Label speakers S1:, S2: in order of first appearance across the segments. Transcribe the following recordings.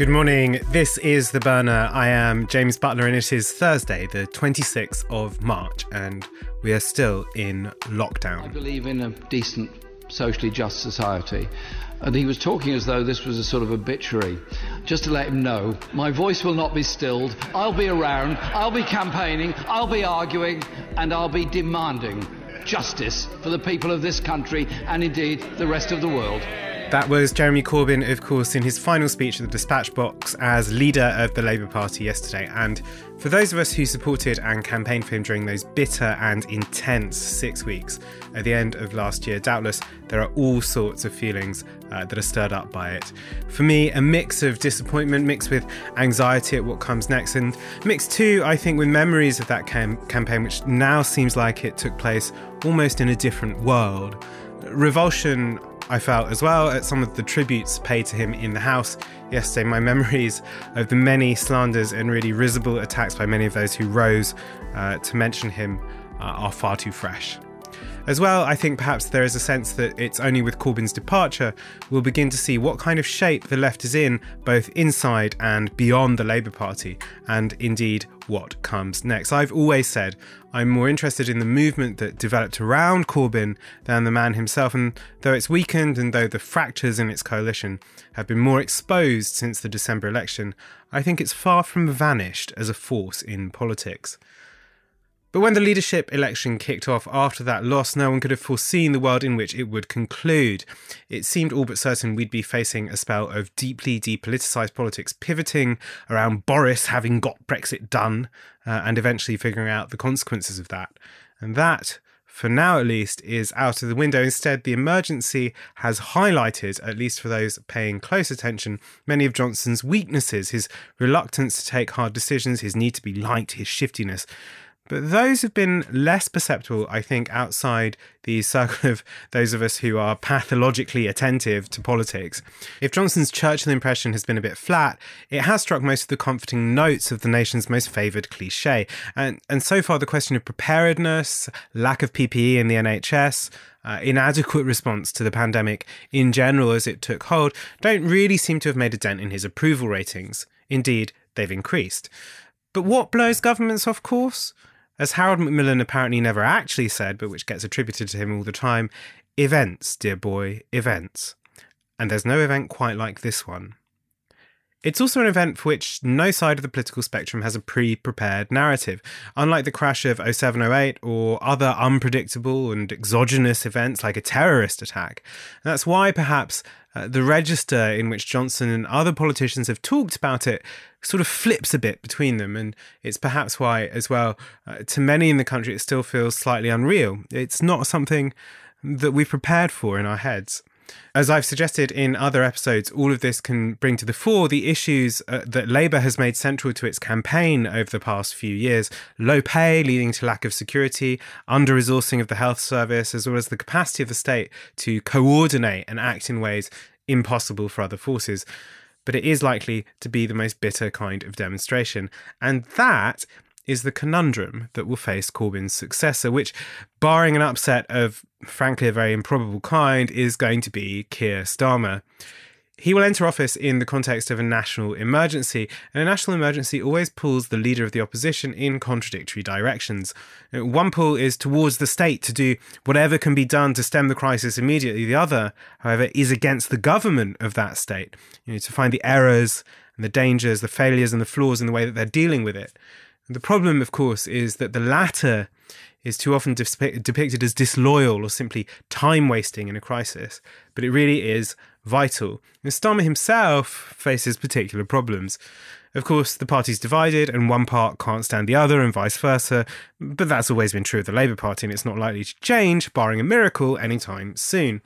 S1: Good morning. This is The Burner. I am James Butler, and it is Thursday, the 26th of March, and we are still in lockdown.
S2: I believe in a decent, socially just society. And he was talking as though this was a sort of obituary. Just to let him know, my voice will not be stilled. I'll be around. I'll be campaigning. I'll be arguing. And I'll be demanding justice for the people of this country and indeed the rest of the world.
S1: That was Jeremy Corbyn, of course, in his final speech at the dispatch box as leader of the Labour Party yesterday. And for those of us who supported and campaigned for him during those bitter and intense six weeks at the end of last year, doubtless there are all sorts of feelings uh, that are stirred up by it. For me, a mix of disappointment mixed with anxiety at what comes next, and mixed too, I think, with memories of that cam- campaign, which now seems like it took place almost in a different world. Revulsion I felt as well at some of the tributes paid to him in the House yesterday. My memories of the many slanders and really risible attacks by many of those who rose uh, to mention him uh, are far too fresh. As well, I think perhaps there is a sense that it's only with Corbyn's departure we'll begin to see what kind of shape the left is in, both inside and beyond the Labour Party, and indeed what comes next. I've always said I'm more interested in the movement that developed around Corbyn than the man himself, and though it's weakened and though the fractures in its coalition have been more exposed since the December election, I think it's far from vanished as a force in politics. But when the leadership election kicked off after that loss, no one could have foreseen the world in which it would conclude. It seemed all but certain we'd be facing a spell of deeply depoliticised politics, pivoting around Boris having got Brexit done uh, and eventually figuring out the consequences of that. And that, for now at least, is out of the window. Instead, the emergency has highlighted, at least for those paying close attention, many of Johnson's weaknesses his reluctance to take hard decisions, his need to be liked, his shiftiness. But those have been less perceptible, I think, outside the circle of those of us who are pathologically attentive to politics. If Johnson's Churchill impression has been a bit flat, it has struck most of the comforting notes of the nation's most favoured cliche. And, and so far, the question of preparedness, lack of PPE in the NHS, uh, inadequate response to the pandemic in general as it took hold, don't really seem to have made a dent in his approval ratings. Indeed, they've increased. But what blows governments off course? As Harold Macmillan apparently never actually said, but which gets attributed to him all the time, events, dear boy, events. And there's no event quite like this one. It's also an event for which no side of the political spectrum has a pre prepared narrative. Unlike the crash of 0708 or other unpredictable and exogenous events like a terrorist attack. And that's why perhaps uh, the register in which Johnson and other politicians have talked about it sort of flips a bit between them. And it's perhaps why, as well, uh, to many in the country, it still feels slightly unreal. It's not something that we've prepared for in our heads. As I've suggested in other episodes, all of this can bring to the fore the issues uh, that Labour has made central to its campaign over the past few years low pay leading to lack of security, under resourcing of the health service, as well as the capacity of the state to coordinate and act in ways impossible for other forces. But it is likely to be the most bitter kind of demonstration. And that is the conundrum that will face Corbyn's successor, which, barring an upset of frankly a very improbable kind, is going to be Keir Starmer. He will enter office in the context of a national emergency, and a national emergency always pulls the leader of the opposition in contradictory directions. One pull is towards the state to do whatever can be done to stem the crisis immediately. The other, however, is against the government of that state, you know, to find the errors and the dangers, the failures and the flaws in the way that they're dealing with it. The problem, of course, is that the latter is too often depicted as disloyal or simply time wasting in a crisis, but it really is vital. And Starmer himself faces particular problems. Of course, the party's divided and one part can't stand the other and vice versa, but that's always been true of the Labour Party and it's not likely to change, barring a miracle, anytime soon.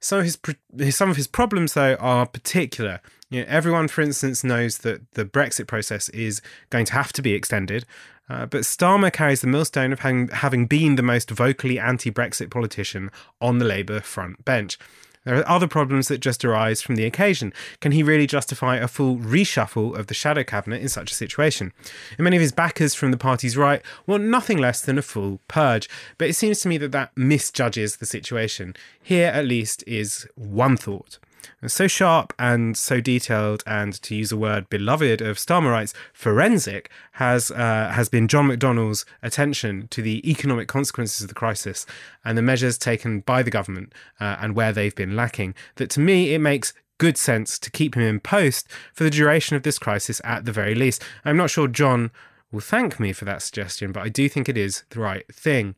S1: Some of his, some of his problems, though, are particular. You know, everyone, for instance, knows that the Brexit process is going to have to be extended. Uh, but Starmer carries the millstone of having, having been the most vocally anti Brexit politician on the Labour front bench. There are other problems that just arise from the occasion. Can he really justify a full reshuffle of the shadow cabinet in such a situation? And many of his backers from the party's right want nothing less than a full purge, but it seems to me that that misjudges the situation. Here, at least, is one thought. So sharp and so detailed, and to use a word beloved of Starmerites, forensic has uh, has been John McDonnell's attention to the economic consequences of the crisis and the measures taken by the government uh, and where they've been lacking. That to me it makes good sense to keep him in post for the duration of this crisis at the very least. I'm not sure John will thank me for that suggestion, but I do think it is the right thing.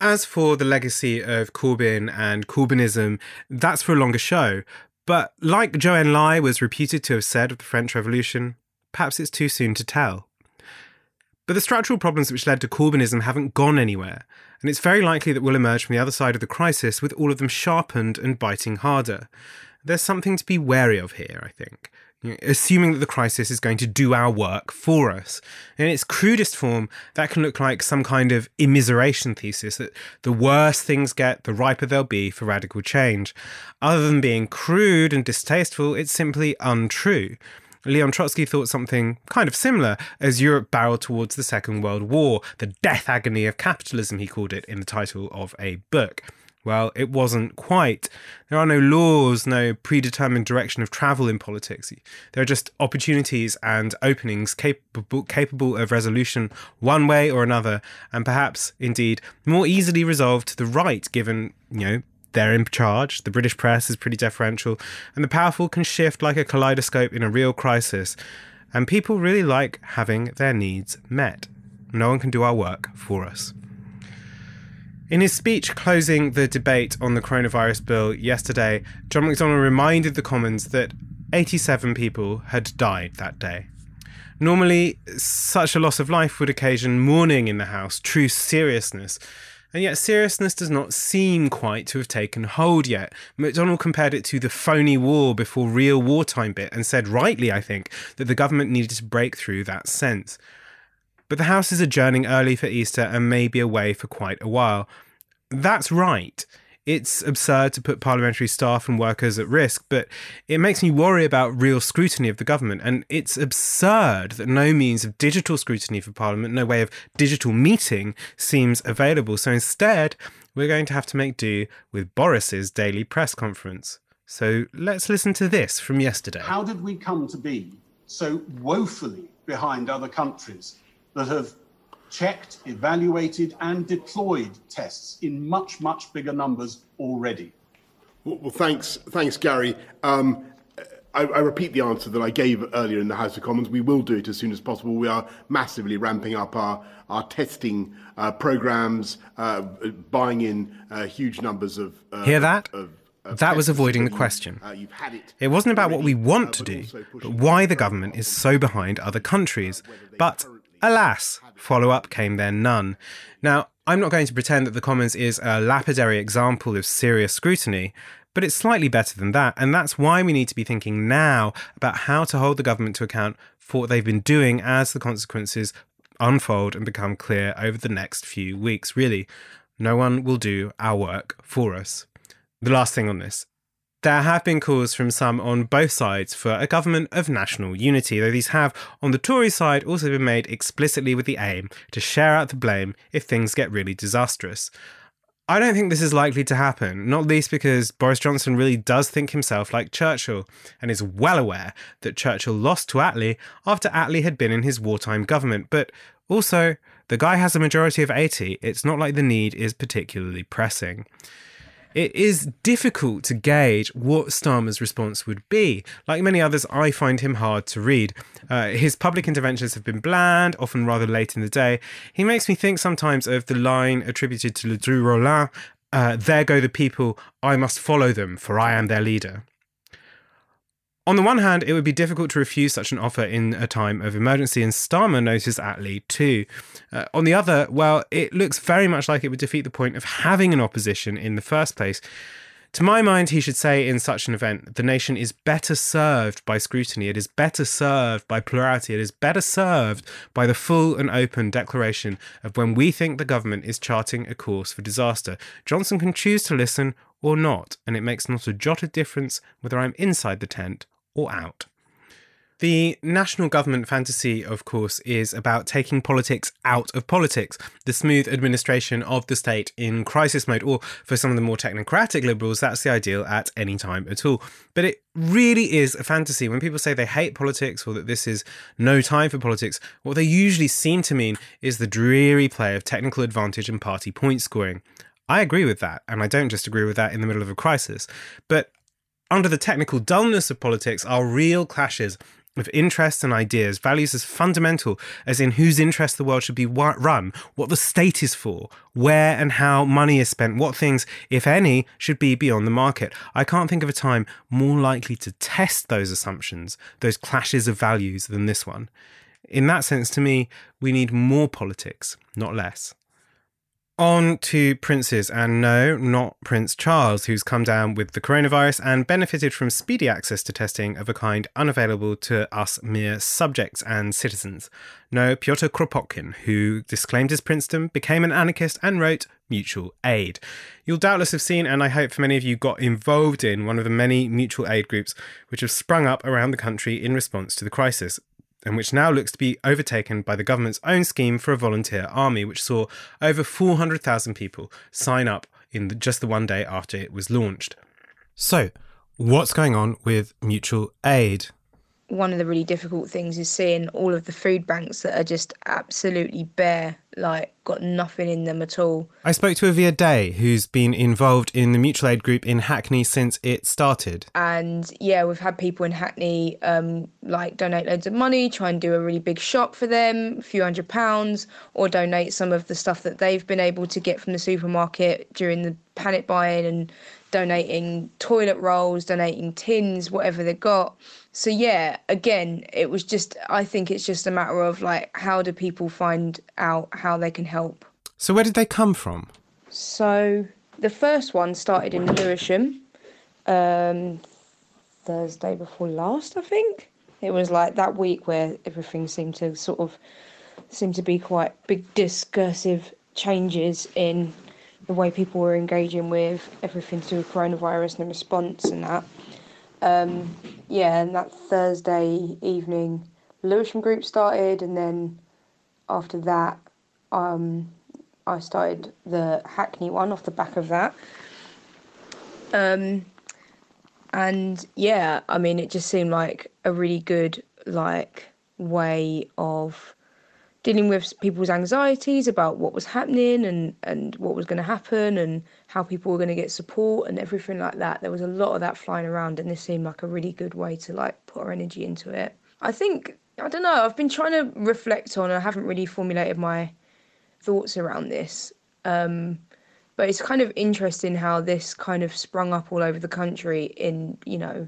S1: As for the legacy of Corbyn and Corbynism, that's for a longer show. But like Zhou Enlai was reputed to have said of the French Revolution, perhaps it's too soon to tell. But the structural problems which led to Corbynism haven't gone anywhere, and it's very likely that we'll emerge from the other side of the crisis with all of them sharpened and biting harder there's something to be wary of here, I think. Assuming that the crisis is going to do our work for us. In its crudest form, that can look like some kind of immiseration thesis that the worse things get, the riper they'll be for radical change. Other than being crude and distasteful, it's simply untrue. Leon Trotsky thought something kind of similar as Europe barreled towards the Second World War, the death agony of capitalism, he called it in the title of a book. Well, it wasn't quite. There are no laws, no predetermined direction of travel in politics. There are just opportunities and openings capable, capable of resolution one way or another, and perhaps, indeed, more easily resolved to the right, given, you know, they're in charge, the British press is pretty deferential, and the powerful can shift like a kaleidoscope in a real crisis. And people really like having their needs met. No one can do our work for us. In his speech closing the debate on the coronavirus bill yesterday, John McDonnell reminded the Commons that 87 people had died that day. Normally, such a loss of life would occasion mourning in the House, true seriousness. And yet, seriousness does not seem quite to have taken hold yet. McDonnell compared it to the phony war before real wartime bit and said, rightly, I think, that the government needed to break through that sense. But the House is adjourning early for Easter and may be away for quite a while. That's right. It's absurd to put parliamentary staff and workers at risk, but it makes me worry about real scrutiny of the government. And it's absurd that no means of digital scrutiny for Parliament, no way of digital meeting seems available. So instead, we're going to have to make do with Boris's daily press conference. So let's listen to this from yesterday.
S3: How did we come to be so woefully behind other countries that have checked, evaluated, and deployed tests in much, much bigger numbers already.
S4: Well, well thanks, thanks, Gary. Um, I, I, repeat the answer that I gave earlier in the House of Commons. We will do it as soon as possible. We are massively ramping up our, our testing uh, programs, uh, buying in uh, huge numbers of.
S1: Uh, Hear that? Of, of that was avoiding the question. Uh, it, it wasn't about what we want uh, to do, but why the government is so behind other countries. But Alas, follow up came there none. Now, I'm not going to pretend that the Commons is a lapidary example of serious scrutiny, but it's slightly better than that, and that's why we need to be thinking now about how to hold the government to account for what they've been doing as the consequences unfold and become clear over the next few weeks. Really, no one will do our work for us. The last thing on this there have been calls from some on both sides for a government of national unity, though these have, on the Tory side, also been made explicitly with the aim to share out the blame if things get really disastrous. I don't think this is likely to happen, not least because Boris Johnson really does think himself like Churchill and is well aware that Churchill lost to Attlee after Attlee had been in his wartime government. But also, the guy has a majority of 80, it's not like the need is particularly pressing it is difficult to gauge what Starmer's response would be. Like many others, I find him hard to read. Uh, his public interventions have been bland, often rather late in the day. He makes me think sometimes of the line attributed to Ledru Rollin uh, There go the people, I must follow them, for I am their leader. On the one hand, it would be difficult to refuse such an offer in a time of emergency, and Starmer noticed Attlee too. Uh, on the other, well, it looks very much like it would defeat the point of having an opposition in the first place. To my mind, he should say in such an event, the nation is better served by scrutiny, it is better served by plurality, it is better served by the full and open declaration of when we think the government is charting a course for disaster. Johnson can choose to listen or not, and it makes not a jot of difference whether I'm inside the tent or out. The national government fantasy, of course, is about taking politics out of politics, the smooth administration of the state in crisis mode, or for some of the more technocratic liberals, that's the ideal at any time at all. But it really is a fantasy. When people say they hate politics or that this is no time for politics, what they usually seem to mean is the dreary play of technical advantage and party point scoring. I agree with that, and I don't just agree with that in the middle of a crisis. But under the technical dullness of politics are real clashes of interests and ideas, values as fundamental as in whose interest the world should be run, what the state is for, where and how money is spent, what things, if any, should be beyond the market. I can't think of a time more likely to test those assumptions, those clashes of values, than this one. In that sense, to me, we need more politics, not less. On to princes, and no, not Prince Charles, who's come down with the coronavirus and benefited from speedy access to testing of a kind unavailable to us mere subjects and citizens. No, Pyotr Kropotkin, who disclaimed his princedom, became an anarchist, and wrote Mutual Aid. You'll doubtless have seen, and I hope for many of you got involved in, one of the many mutual aid groups which have sprung up around the country in response to the crisis and which now looks to be overtaken by the government's own scheme for a volunteer army, which saw over 400,000 people sign up in the, just the one day after it was launched. So, what's going on with mutual aid?
S5: One of the really difficult things is seeing all of the food banks that are just absolutely bare, like got nothing in them at all.
S1: I spoke to Aviah Day, who's been involved in the mutual aid group in Hackney since it started.
S5: And yeah, we've had people in Hackney um, like donate loads of money, try and do a really big shop for them, a few hundred pounds, or donate some of the stuff that they've been able to get from the supermarket during the panic buying and donating toilet rolls, donating tins, whatever they got. So yeah, again, it was just I think it's just a matter of like how do people find out how they can help.
S1: So where did they come from?
S5: So the first one started in Lewisham, um, Thursday before last, I think. It was like that week where everything seemed to sort of seemed to be quite big discursive changes in the way people were engaging with everything to do with coronavirus and the response and that. Um, yeah, and that Thursday evening, Lewisham group started, and then after that, um, I started the Hackney one off the back of that. Um, and yeah, I mean, it just seemed like a really good like way of dealing with people's anxieties about what was happening and, and what was going to happen and how people were going to get support and everything like that. There was a lot of that flying around, and this seemed like a really good way to like put our energy into it. I think I don't know. I've been trying to reflect on. I haven't really formulated my thoughts around this. Um, but it's kind of interesting how this kind of sprung up all over the country in you know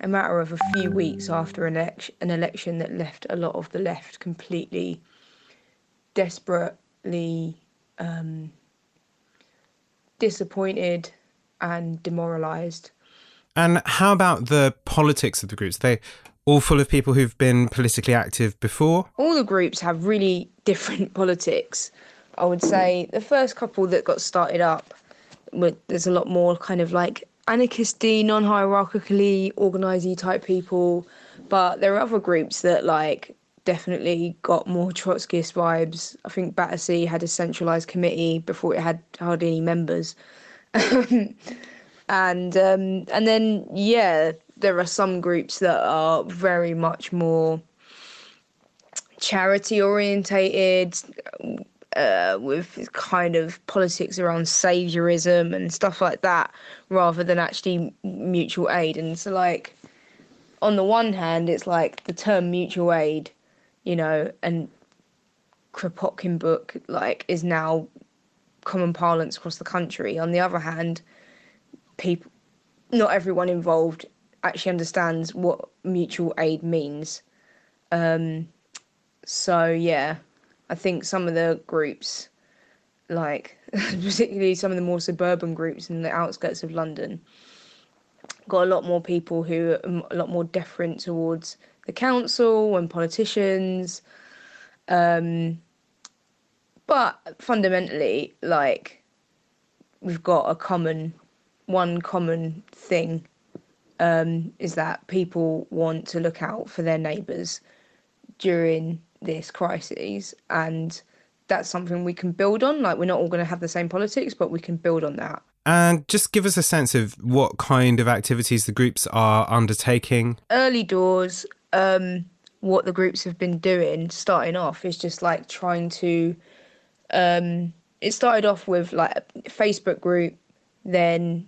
S5: a matter of a few weeks after an election, an election that left a lot of the left completely desperately um, disappointed and demoralised.
S1: And how about the politics of the groups? Are they all full of people who've been politically active before?
S5: All the groups have really different politics. I would say the first couple that got started up, there's a lot more kind of like anarchisty, non-hierarchically organisy type people, but there are other groups that like definitely got more Trotskyist vibes. I think Battersea had a centralised committee before it had hardly any members. and um, and then yeah, there are some groups that are very much more charity orientated, uh, with kind of politics around saviorism and stuff like that, rather than actually mutual aid. And so, like, on the one hand, it's like the term mutual aid you know, and Kropotkin book like is now common parlance across the country. On the other hand, people, not everyone involved actually understands what mutual aid means. Um, so yeah, I think some of the groups, like particularly some of the more suburban groups in the outskirts of London, got a lot more people who are a lot more deferent towards the council and politicians. Um, but fundamentally, like, we've got a common, one common thing um, is that people want to look out for their neighbours during this crisis, and that's something we can build on. Like we're not all going to have the same politics, but we can build on that.
S1: And just give us a sense of what kind of activities the groups are undertaking.
S5: Early doors, um, what the groups have been doing, starting off, is just like trying to. Um, it started off with like a Facebook group, then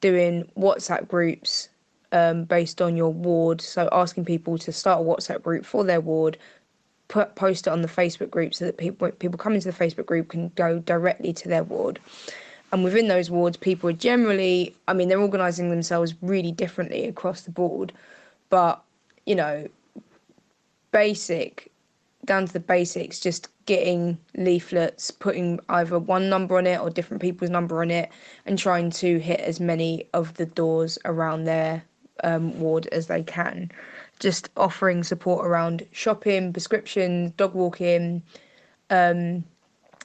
S5: doing WhatsApp groups um, based on your ward. So asking people to start a WhatsApp group for their ward, put post it on the Facebook group so that people people come into the Facebook group can go directly to their ward. And within those wards, people are generally, I mean, they're organising themselves really differently across the board, but you know, basic down to the basics, just getting leaflets, putting either one number on it or different people's number on it, and trying to hit as many of the doors around their um, ward as they can. Just offering support around shopping, prescriptions, dog walking, um,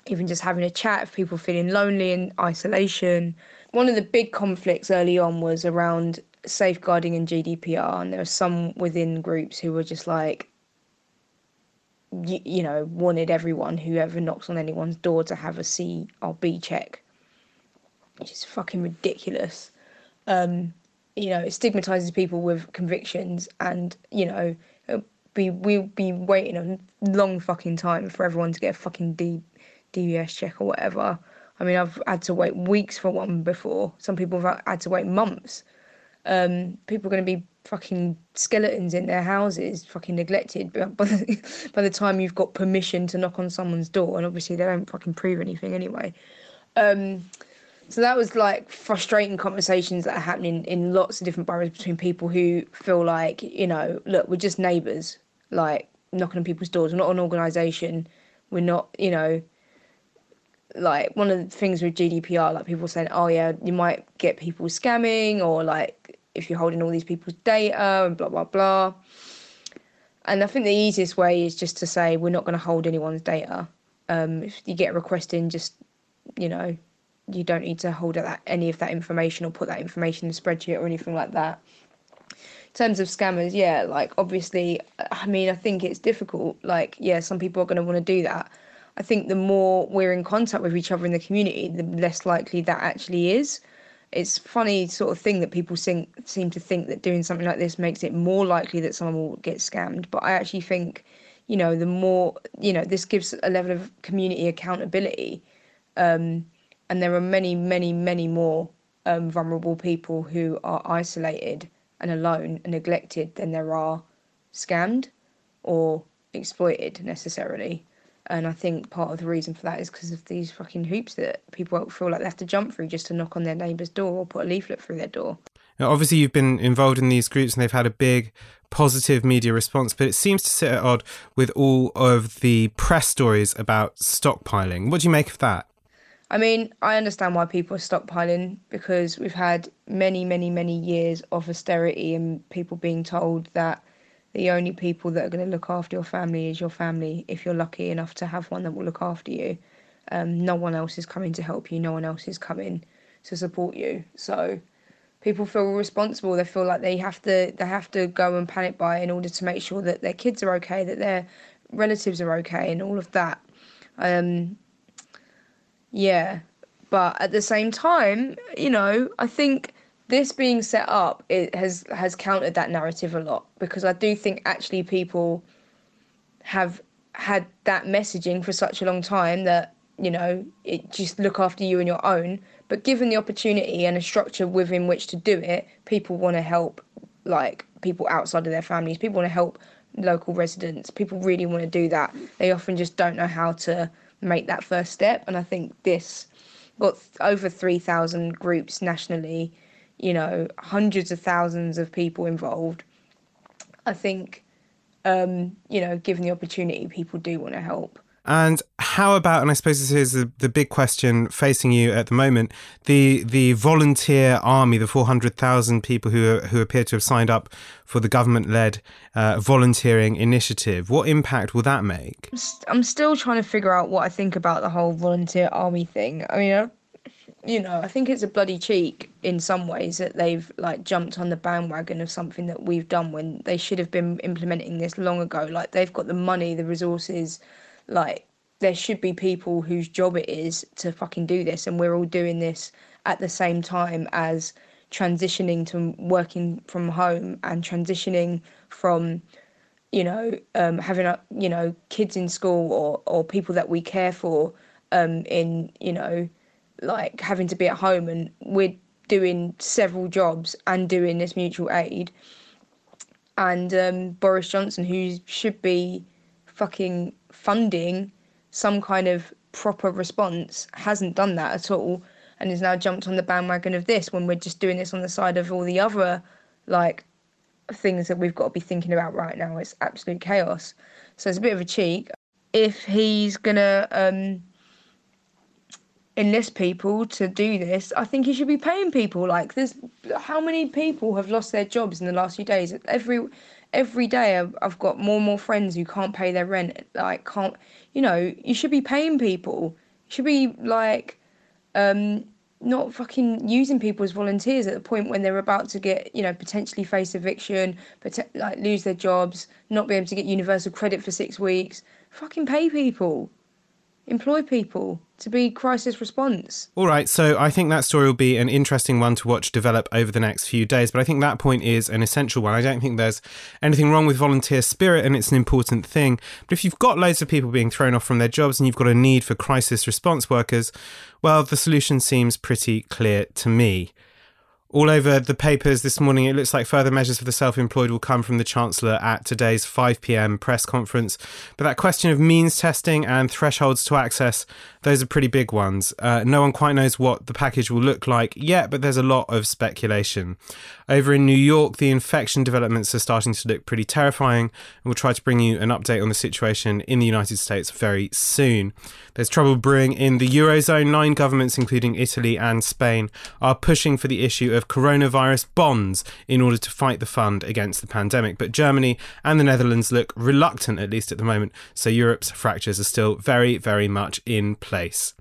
S5: even just having a chat if people feeling lonely in isolation. One of the big conflicts early on was around safeguarding and GDPR, and there were some within groups who were just like, you, you know, wanted everyone who ever knocks on anyone's door to have a C or B check, which is fucking ridiculous. Um, you know, it stigmatizes people with convictions, and you know, be we'll be waiting a long fucking time for everyone to get a fucking D, DBS check or whatever. I mean, I've had to wait weeks for one before. Some people have had to wait months. Um, people are going to be fucking skeletons in their houses, fucking neglected. By the, by the time you've got permission to knock on someone's door, and obviously they don't fucking prove anything anyway. Um, so that was like frustrating conversations that are happening in lots of different boroughs between people who feel like, you know, look, we're just neighbours, like knocking on people's doors. We're not an organisation. We're not, you know, like one of the things with GDPR, like people saying, oh yeah, you might get people scamming or like if you're holding all these people's data and blah blah blah. And I think the easiest way is just to say we're not going to hold anyone's data. Um, if you get a request in, just you know, you don't need to hold that any of that information or put that information in a spreadsheet or anything like that. In terms of scammers, yeah, like obviously, I mean, I think it's difficult. Like, yeah, some people are going to want to do that. I think the more we're in contact with each other in the community, the less likely that actually is it's funny sort of thing that people seem seem to think that doing something like this makes it more likely that someone will get scammed. But I actually think, you know, the more you know, this gives a level of community accountability, um, and there are many, many, many more um, vulnerable people who are isolated and alone and neglected than there are scammed or exploited necessarily. And I think part of the reason for that is because of these fucking hoops that people feel like they have to jump through just to knock on their neighbour's door or put a leaflet through their door.
S1: Now, obviously, you've been involved in these groups and they've had a big positive media response, but it seems to sit at odd with all of the press stories about stockpiling. What do you make of that?
S5: I mean, I understand why people are stockpiling because we've had many, many, many years of austerity and people being told that the only people that are going to look after your family is your family if you're lucky enough to have one that will look after you. Um, no one else is coming to help you, no one else is coming to support you. So people feel responsible. They feel like they have to they have to go and panic buy in order to make sure that their kids are okay, that their relatives are okay, and all of that. Um, yeah, but at the same time, you know, I think this being set up it has has countered that narrative a lot because I do think actually people have had that messaging for such a long time that you know it just look after you and your own. But given the opportunity and a structure within which to do it people want to help like people outside of their families people want to help local residents people really want to do that. They often just don't know how to make that first step. And i think this got over 3000 groups nationally you know, hundreds of thousands of people involved. I think, um, you know, given the opportunity, people do want to help.
S1: And how about, and I suppose this is the, the big question facing you at the moment, the the volunteer army, the 400,000 people who, who appear to have signed up for the government led uh, volunteering initiative. What impact will that make?
S5: I'm still trying to figure out what I think about the whole volunteer army thing. I mean, you know, I think it's a bloody cheek in some ways that they've like jumped on the bandwagon of something that we've done when they should have been implementing this long ago. Like they've got the money, the resources, like there should be people whose job it is to fucking do this, and we're all doing this at the same time as transitioning to working from home and transitioning from you know um, having a, you know kids in school or or people that we care for um, in you know like having to be at home and we're doing several jobs and doing this mutual aid and um, Boris Johnson who should be fucking funding some kind of proper response hasn't done that at all and has now jumped on the bandwagon of this when we're just doing this on the side of all the other like things that we've got to be thinking about right now. It's absolute chaos. So it's a bit of a cheek. If he's gonna um, enlist people to do this, I think he should be paying people. Like, there's how many people have lost their jobs in the last few days? Every every day, I've, I've got more and more friends who can't pay their rent. Like, can't you know? You should be paying people. You should be like um, not fucking using people as volunteers at the point when they're about to get, you know, potentially face eviction, but like lose their jobs, not be able to get universal credit for six weeks. Fucking pay people employ people to be crisis response.
S1: All right, so I think that story will be an interesting one to watch develop over the next few days, but I think that point is an essential one. I don't think there's anything wrong with volunteer spirit and it's an important thing. But if you've got loads of people being thrown off from their jobs and you've got a need for crisis response workers, well, the solution seems pretty clear to me all over the papers this morning, it looks like further measures for the self employed will come from the Chancellor at today's 5 pm press conference. But that question of means testing and thresholds to access, those are pretty big ones. Uh, no one quite knows what the package will look like yet, but there's a lot of speculation. Over in New York, the infection developments are starting to look pretty terrifying, and we'll try to bring you an update on the situation in the United States very soon. There's trouble brewing in the Eurozone. Nine governments, including Italy and Spain, are pushing for the issue of coronavirus bonds in order to fight the fund against the pandemic. But Germany and the Netherlands look reluctant, at least at the moment, so Europe's fractures are still very, very much in place.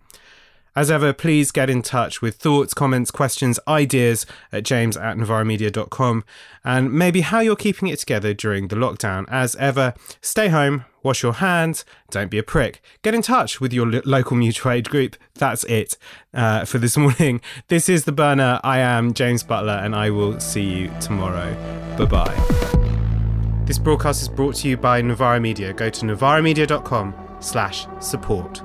S1: As ever, please get in touch with thoughts, comments, questions, ideas at james at novaramedia.com and maybe how you're keeping it together during the lockdown. As ever, stay home, wash your hands, don't be a prick. Get in touch with your lo- local mutual aid group. That's it uh, for this morning. This is The Burner. I am James Butler and I will see you tomorrow. Bye bye. This broadcast is brought to you by Novara Media. Go to novaramedia.com slash support.